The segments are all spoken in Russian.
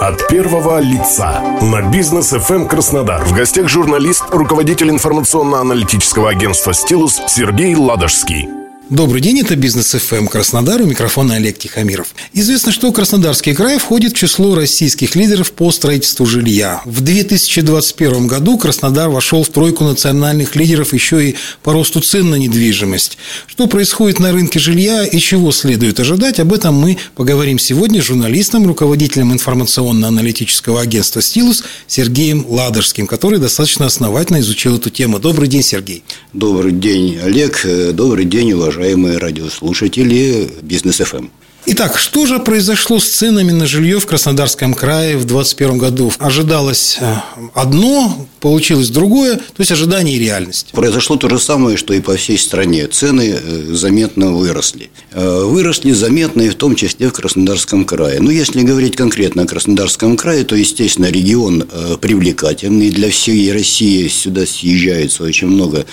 От первого лица на бизнес FM Краснодар. В гостях журналист, руководитель информационно-аналитического агентства «Стилус» Сергей Ладожский. Добрый день, это Бизнес ФМ Краснодар, у микрофона Олег Тихомиров. Известно, что Краснодарский край входит в число российских лидеров по строительству жилья. В 2021 году Краснодар вошел в тройку национальных лидеров еще и по росту цен на недвижимость. Что происходит на рынке жилья и чего следует ожидать, об этом мы поговорим сегодня с журналистом, руководителем информационно-аналитического агентства «Стилус» Сергеем Ладожским, который достаточно основательно изучил эту тему. Добрый день, Сергей. Добрый день, Олег. Добрый день, уважаемые уважаемые радиослушатели Бизнес ФМ. Итак, что же произошло с ценами на жилье в Краснодарском крае в 2021 году? Ожидалось э, одно, получилось другое, то есть ожидание и реальность. Произошло то же самое, что и по всей стране. Цены э, заметно выросли. Э, выросли заметно и в том числе в Краснодарском крае. Но если говорить конкретно о Краснодарском крае, то, естественно, регион привлекательный для всей России. Сюда съезжается очень много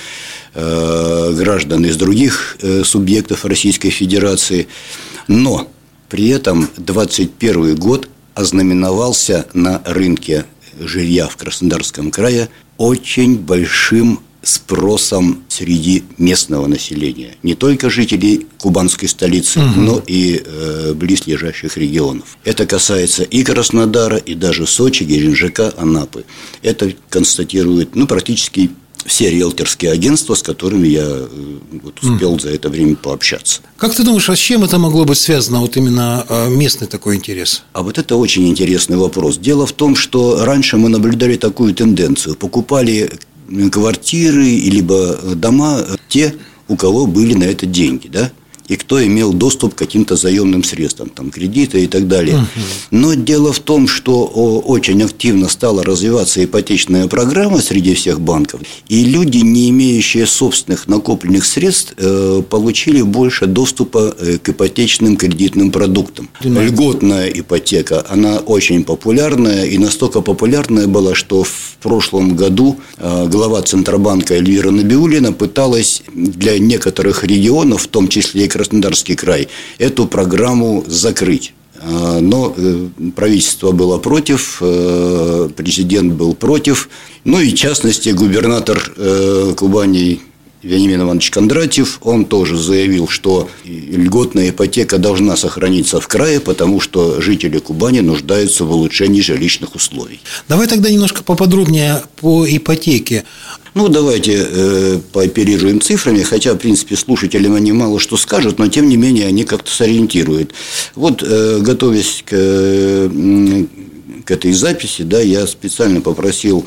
граждан из других субъектов Российской Федерации – но при этом 2021 год ознаменовался на рынке жилья в Краснодарском крае очень большим спросом среди местного населения. Не только жителей кубанской столицы, угу. но и э, близлежащих регионов. Это касается и Краснодара, и даже Сочи, Геленджика, Анапы. Это констатирует ну, практически все риэлторские агентства, с которыми я э, вот, успел mm. за это время пообщаться. Как ты думаешь, а с чем это могло быть связано, вот именно э, местный такой интерес? А вот это очень интересный вопрос. Дело в том, что раньше мы наблюдали такую тенденцию. Покупали квартиры, либо дома те, у кого были на это деньги, да? И кто имел доступ к каким-то заемным средствам, там, кредиты и так далее. Угу. Но дело в том, что очень активно стала развиваться ипотечная программа среди всех банков, и люди, не имеющие собственных накопленных средств, э, получили больше доступа э, к ипотечным кредитным продуктам. Понимаете? Льготная ипотека, она очень популярная, и настолько популярная была, что в прошлом году э, глава Центробанка Эльвира Набиулина пыталась для некоторых регионов, в том числе и Краснодарский край, эту программу закрыть. А, но э, правительство было против, э, президент был против, ну и в частности губернатор э, Кубани Вениамин Иванович Кондратьев, он тоже заявил, что льготная ипотека должна сохраниться в крае, потому что жители Кубани нуждаются в улучшении жилищных условий. Давай тогда немножко поподробнее по ипотеке. Ну, давайте э, пооперируем цифрами, хотя, в принципе, слушателям они мало что скажут, но, тем не менее, они как-то сориентируют. Вот, э, готовясь к, э, к этой записи, да, я специально попросил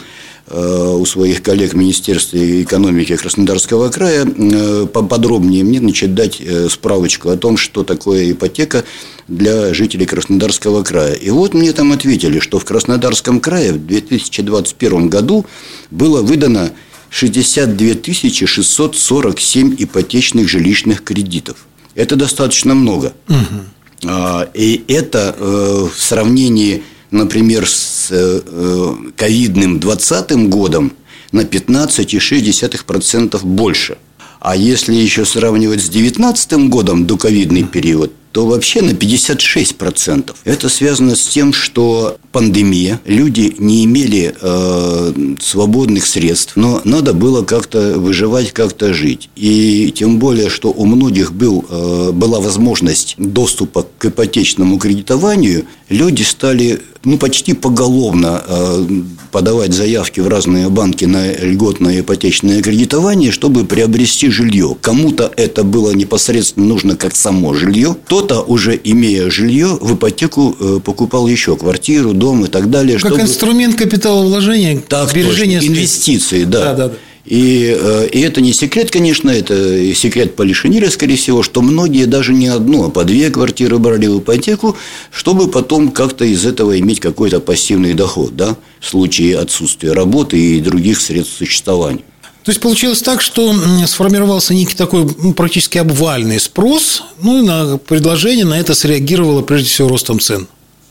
у своих коллег в Министерстве экономики Краснодарского края э, поподробнее мне значит, дать э, справочку о том, что такое ипотека для жителей Краснодарского края. И вот мне там ответили, что в Краснодарском крае в 2021 году было выдано 62 647 ипотечных жилищных кредитов. Это достаточно много. Угу. И это в сравнении например, с э, э, ковидным 2020 годом на 15,6% больше. А если еще сравнивать с 2019 годом, до ковидный период, то вообще на 56%. Это связано с тем, что пандемия, люди не имели э, свободных средств, но надо было как-то выживать, как-то жить. И тем более, что у многих был, э, была возможность доступа к ипотечному кредитованию, люди стали ну, почти поголовно э, подавать заявки в разные банки на льготное ипотечное кредитование, чтобы приобрести жилье. Кому-то это было непосредственно нужно как само жилье, кто-то, уже имея жилье, в ипотеку э, покупал еще квартиру, дом и так далее. Как чтобы... инструмент капиталовложения, так, сбережения точно, инвестиции, да. да, да, да. И, э, и это не секрет, конечно, это секрет Полишинеля, скорее всего, что многие даже не одну, а по две квартиры брали в ипотеку, чтобы потом как-то из этого иметь какой-то пассивный доход, да, в случае отсутствия работы и других средств существования. То есть получилось так, что сформировался некий такой ну, практически обвальный спрос, ну и на предложение на это среагировало прежде всего ростом цен.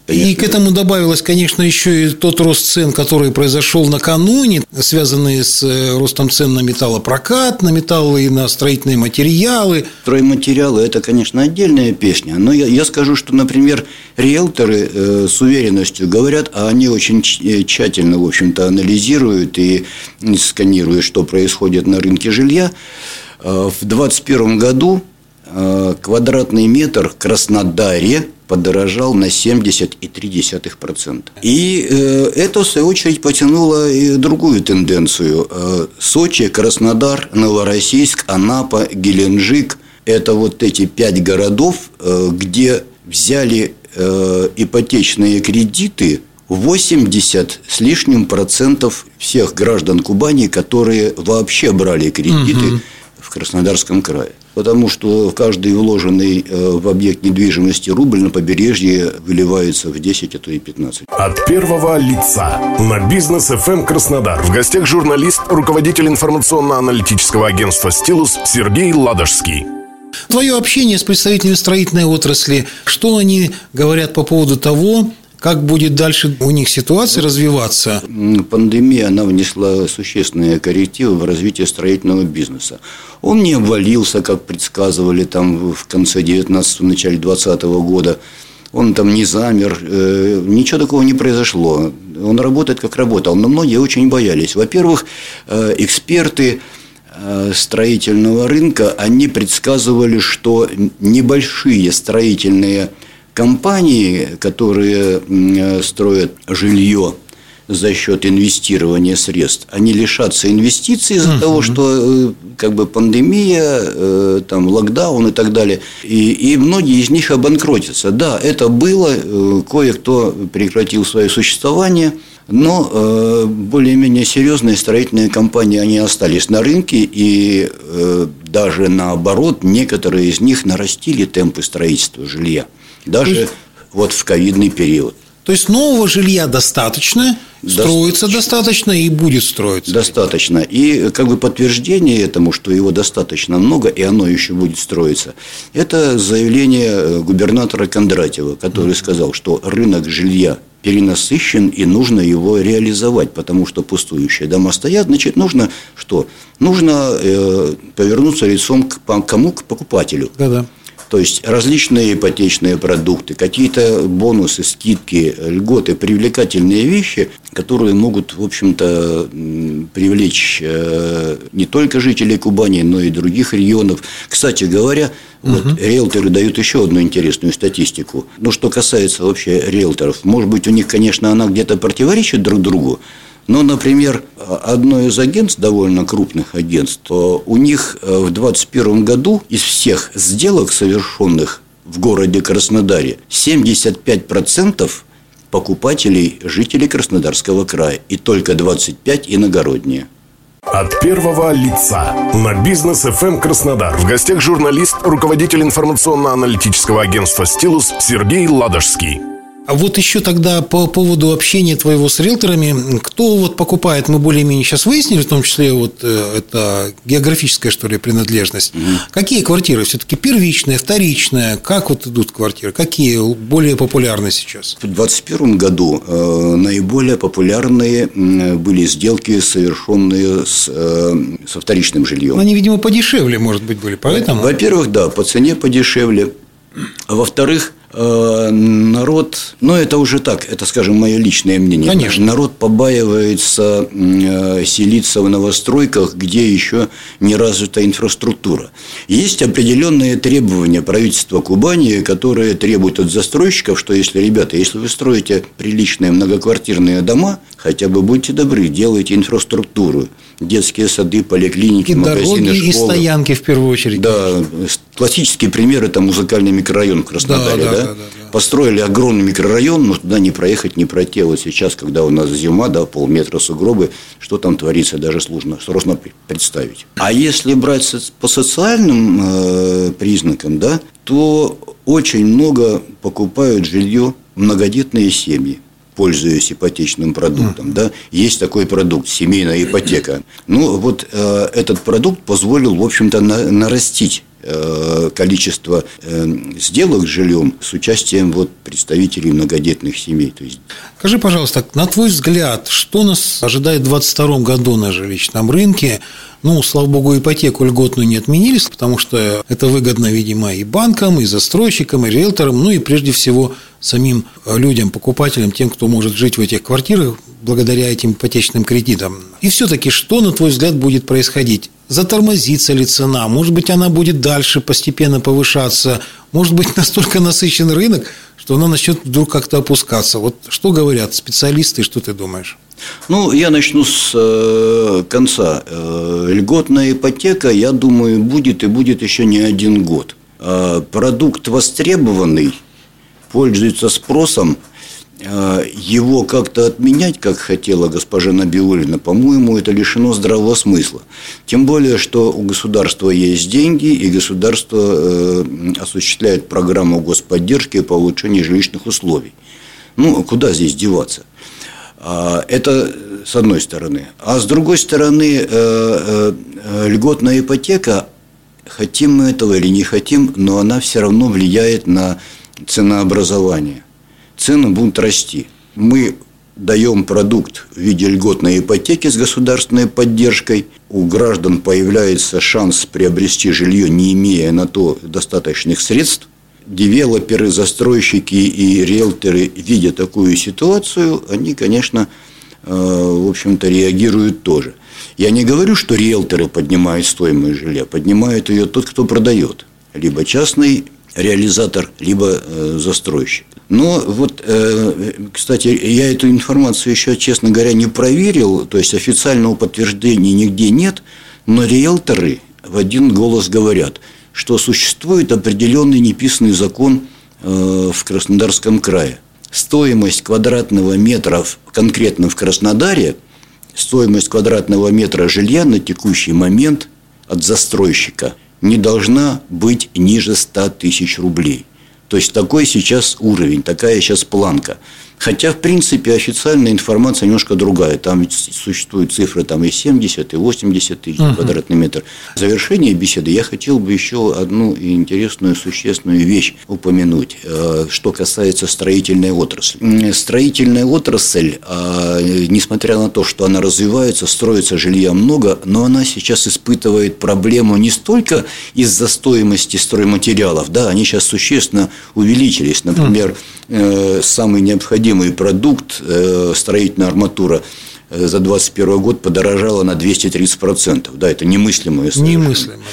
И к этому добавилось, конечно, еще и тот рост цен, который произошел накануне, связанный с э, ростом цен на металлопрокат, на металлы и на строительные материалы. Стройматериалы – это, конечно, отдельная песня. Но я, я скажу, что, например, риэлторы э, с уверенностью говорят, а они очень э, тщательно, в общем-то, анализируют и сканируют, что происходит на рынке жилья. Э, в 2021 году э, квадратный метр в Краснодаре подорожал на 70,3%. И э, это, в свою очередь, потянуло и другую тенденцию. Э, Сочи, Краснодар, Новороссийск, Анапа, Геленджик – это вот эти пять городов, э, где взяли э, ипотечные кредиты 80 с лишним процентов всех граждан Кубани, которые вообще брали кредиты угу. В Краснодарском крае потому что каждый вложенный э, в объект недвижимости рубль на побережье выливается в 10, а то и 15. От первого лица на бизнес FM эм Краснодар. В гостях журналист, руководитель информационно-аналитического агентства «Стилус» Сергей Ладожский. Твое общение с представителями строительной отрасли, что они говорят по поводу того, как будет дальше у них ситуация развиваться? Пандемия, она внесла существенные коррективы в развитие строительного бизнеса. Он не обвалился, как предсказывали там в конце 19-го, начале 20 -го года. Он там не замер, э, ничего такого не произошло. Он работает, как работал. Но многие очень боялись. Во-первых, э, эксперты э, строительного рынка, они предсказывали, что небольшие строительные компании, которые строят жилье за счет инвестирования средств, они лишатся инвестиций из-за uh-huh. того, что э, как бы пандемия, э, там локдаун и так далее, и, и многие из них обанкротятся. Да, это было, э, кое-кто прекратил свое существование, но более-менее серьезные строительные компании они остались на рынке и даже наоборот некоторые из них нарастили темпы строительства жилья даже есть, вот в ковидный период. То есть нового жилья достаточно, строится достаточно и будет строиться. Достаточно. И как бы подтверждение этому, что его достаточно много, и оно еще будет строиться, это заявление э, губернатора Кондратьева, который mm-hmm. сказал, что рынок жилья перенасыщен и нужно его реализовать, потому что пустующие дома стоят, значит, нужно что? Нужно э, повернуться лицом к кому? К покупателю. Да-да. То есть различные ипотечные продукты, какие-то бонусы, скидки, льготы, привлекательные вещи, которые могут, в общем-то, привлечь э, не только жителей Кубани, но и других регионов. Кстати говоря, вот угу. риэлторы дают еще одну интересную статистику. Ну, что касается вообще риэлторов, может быть, у них, конечно, она где-то противоречит друг другу, но, например, одно из агентств, довольно крупных агентств, у них э, в 2021 году из всех сделок, совершенных в городе Краснодаре, 75% покупателей – жители Краснодарского края, и только 25% – иногородние. От первого лица на бизнес FM эм Краснодар. В гостях журналист, руководитель информационно-аналитического агентства «Стилус» Сергей Ладожский. А вот еще тогда по поводу общения твоего с риэлторами, кто вот покупает, мы более-менее сейчас выяснили, в том числе вот э, это географическая, что ли, принадлежность. Угу. Какие квартиры? Все-таки первичная, вторичная? Как вот идут квартиры? Какие более популярны сейчас? В 2021 году э, наиболее популярные были сделки, совершенные с, э, со вторичным жильем. Они, видимо, подешевле, может быть, были, поэтому? Во-первых, да, по цене подешевле. А во-вторых, народ, ну это уже так, это, скажем, мое личное мнение. Конечно. Народ побаивается э, селиться в новостройках, где еще не развита инфраструктура. Есть определенные требования правительства Кубани, которые требуют от застройщиков, что если, ребята, если вы строите приличные многоквартирные дома, хотя бы будьте добры, делайте инфраструктуру детские сады, поликлиники, и магазины, дороги, школы. и стоянки в первую очередь. Да, классический пример – это музыкальный микрорайон в Краснодаре. Да, да, да? Да, да, да. Построили огромный микрорайон, но туда не проехать, не пройти. Вот сейчас, когда у нас зима, да, полметра сугробы, что там творится, даже сложно, сложно представить. А если брать по социальным э, признакам, да, то очень много покупают жилье многодетные семьи пользуясь ипотечным продуктом. Да? Есть такой продукт – семейная ипотека. Ну, вот э, этот продукт позволил, в общем-то, на, нарастить количество э, сделок с жильем с участием вот представителей многодетных семей. То есть... Скажи, пожалуйста, на твой взгляд, что нас ожидает в 2022 году на жилищном рынке? Ну, слава богу, ипотеку льготную не отменили, потому что это выгодно, видимо, и банкам, и застройщикам, и риэлторам, ну и прежде всего самим людям, покупателям, тем, кто может жить в этих квартирах благодаря этим ипотечным кредитам. И все-таки, что, на твой взгляд, будет происходить? Затормозится ли цена? Может быть, она будет дальше постепенно повышаться? Может быть, настолько насыщен рынок, что она начнет вдруг как-то опускаться? Вот что говорят специалисты, что ты думаешь? Ну, я начну с э, конца. Э, льготная ипотека, я думаю, будет и будет еще не один год. Э, продукт востребованный, пользуется спросом – его как-то отменять, как хотела госпожа Набиулина, по-моему, это лишено здравого смысла. Тем более, что у государства есть деньги, и государство э, осуществляет программу господдержки по улучшению жилищных условий. Ну, куда здесь деваться? А, это с одной стороны. А с другой стороны, э, э, льготная ипотека, хотим мы этого или не хотим, но она все равно влияет на ценообразование цены будут расти. Мы даем продукт в виде льготной ипотеки с государственной поддержкой. У граждан появляется шанс приобрести жилье, не имея на то достаточных средств. Девелоперы, застройщики и риэлторы, видя такую ситуацию, они, конечно, э, в общем-то, реагируют тоже. Я не говорю, что риэлторы поднимают стоимость жилья, поднимает ее тот, кто продает. Либо частный реализатор, либо э, застройщик. Но вот, э, кстати, я эту информацию еще, честно говоря, не проверил, то есть официального подтверждения нигде нет, но риэлторы в один голос говорят, что существует определенный неписанный закон э, в Краснодарском крае. Стоимость квадратного метра конкретно в Краснодаре, стоимость квадратного метра жилья на текущий момент от застройщика не должна быть ниже 100 тысяч рублей – то есть такой сейчас уровень, такая сейчас планка. Хотя, в принципе, официальная информация немножко другая. Там существуют цифры там и 70, и 80 тысяч uh-huh. квадратный метр. В завершение беседы я хотел бы еще одну интересную, существенную вещь упомянуть, э, что касается строительной отрасли. Строительная отрасль, а, несмотря на то, что она развивается, строится жилья много, но она сейчас испытывает проблему не столько из-за стоимости стройматериалов, да, они сейчас существенно увеличились. Например, самый необходимый продукт, э, строительная арматура, э, за 2021 год подорожала на 230%. Да, это немыслимое. Немыслимо, да.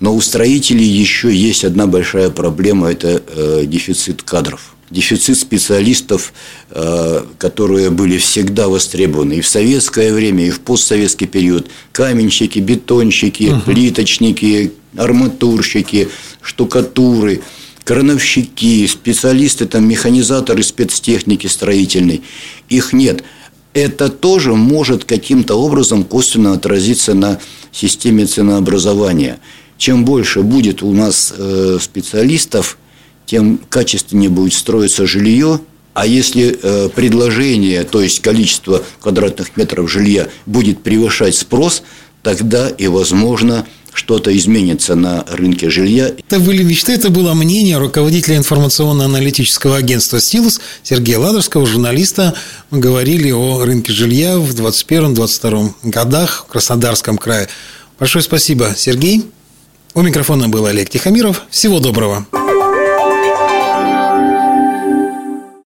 Но у строителей еще есть одна большая проблема – это дефицит кадров. Дефицит специалистов, которые были всегда востребованы и в советское время, и в постсоветский период. Каменщики, бетонщики, угу. плиточники, арматурщики, штукатуры – крановщики, специалисты, там, механизаторы спецтехники строительной, их нет. Это тоже может каким-то образом косвенно отразиться на системе ценообразования. Чем больше будет у нас э, специалистов, тем качественнее будет строиться жилье, а если э, предложение, то есть количество квадратных метров жилья будет превышать спрос, тогда и возможно что-то изменится на рынке жилья. Это были мечты, это было мнение руководителя информационно-аналитического агентства «Стилус» Сергея Ладожского, журналиста. Мы говорили о рынке жилья в 2021-2022 годах в Краснодарском крае. Большое спасибо, Сергей. У микрофона был Олег Тихомиров. Всего доброго.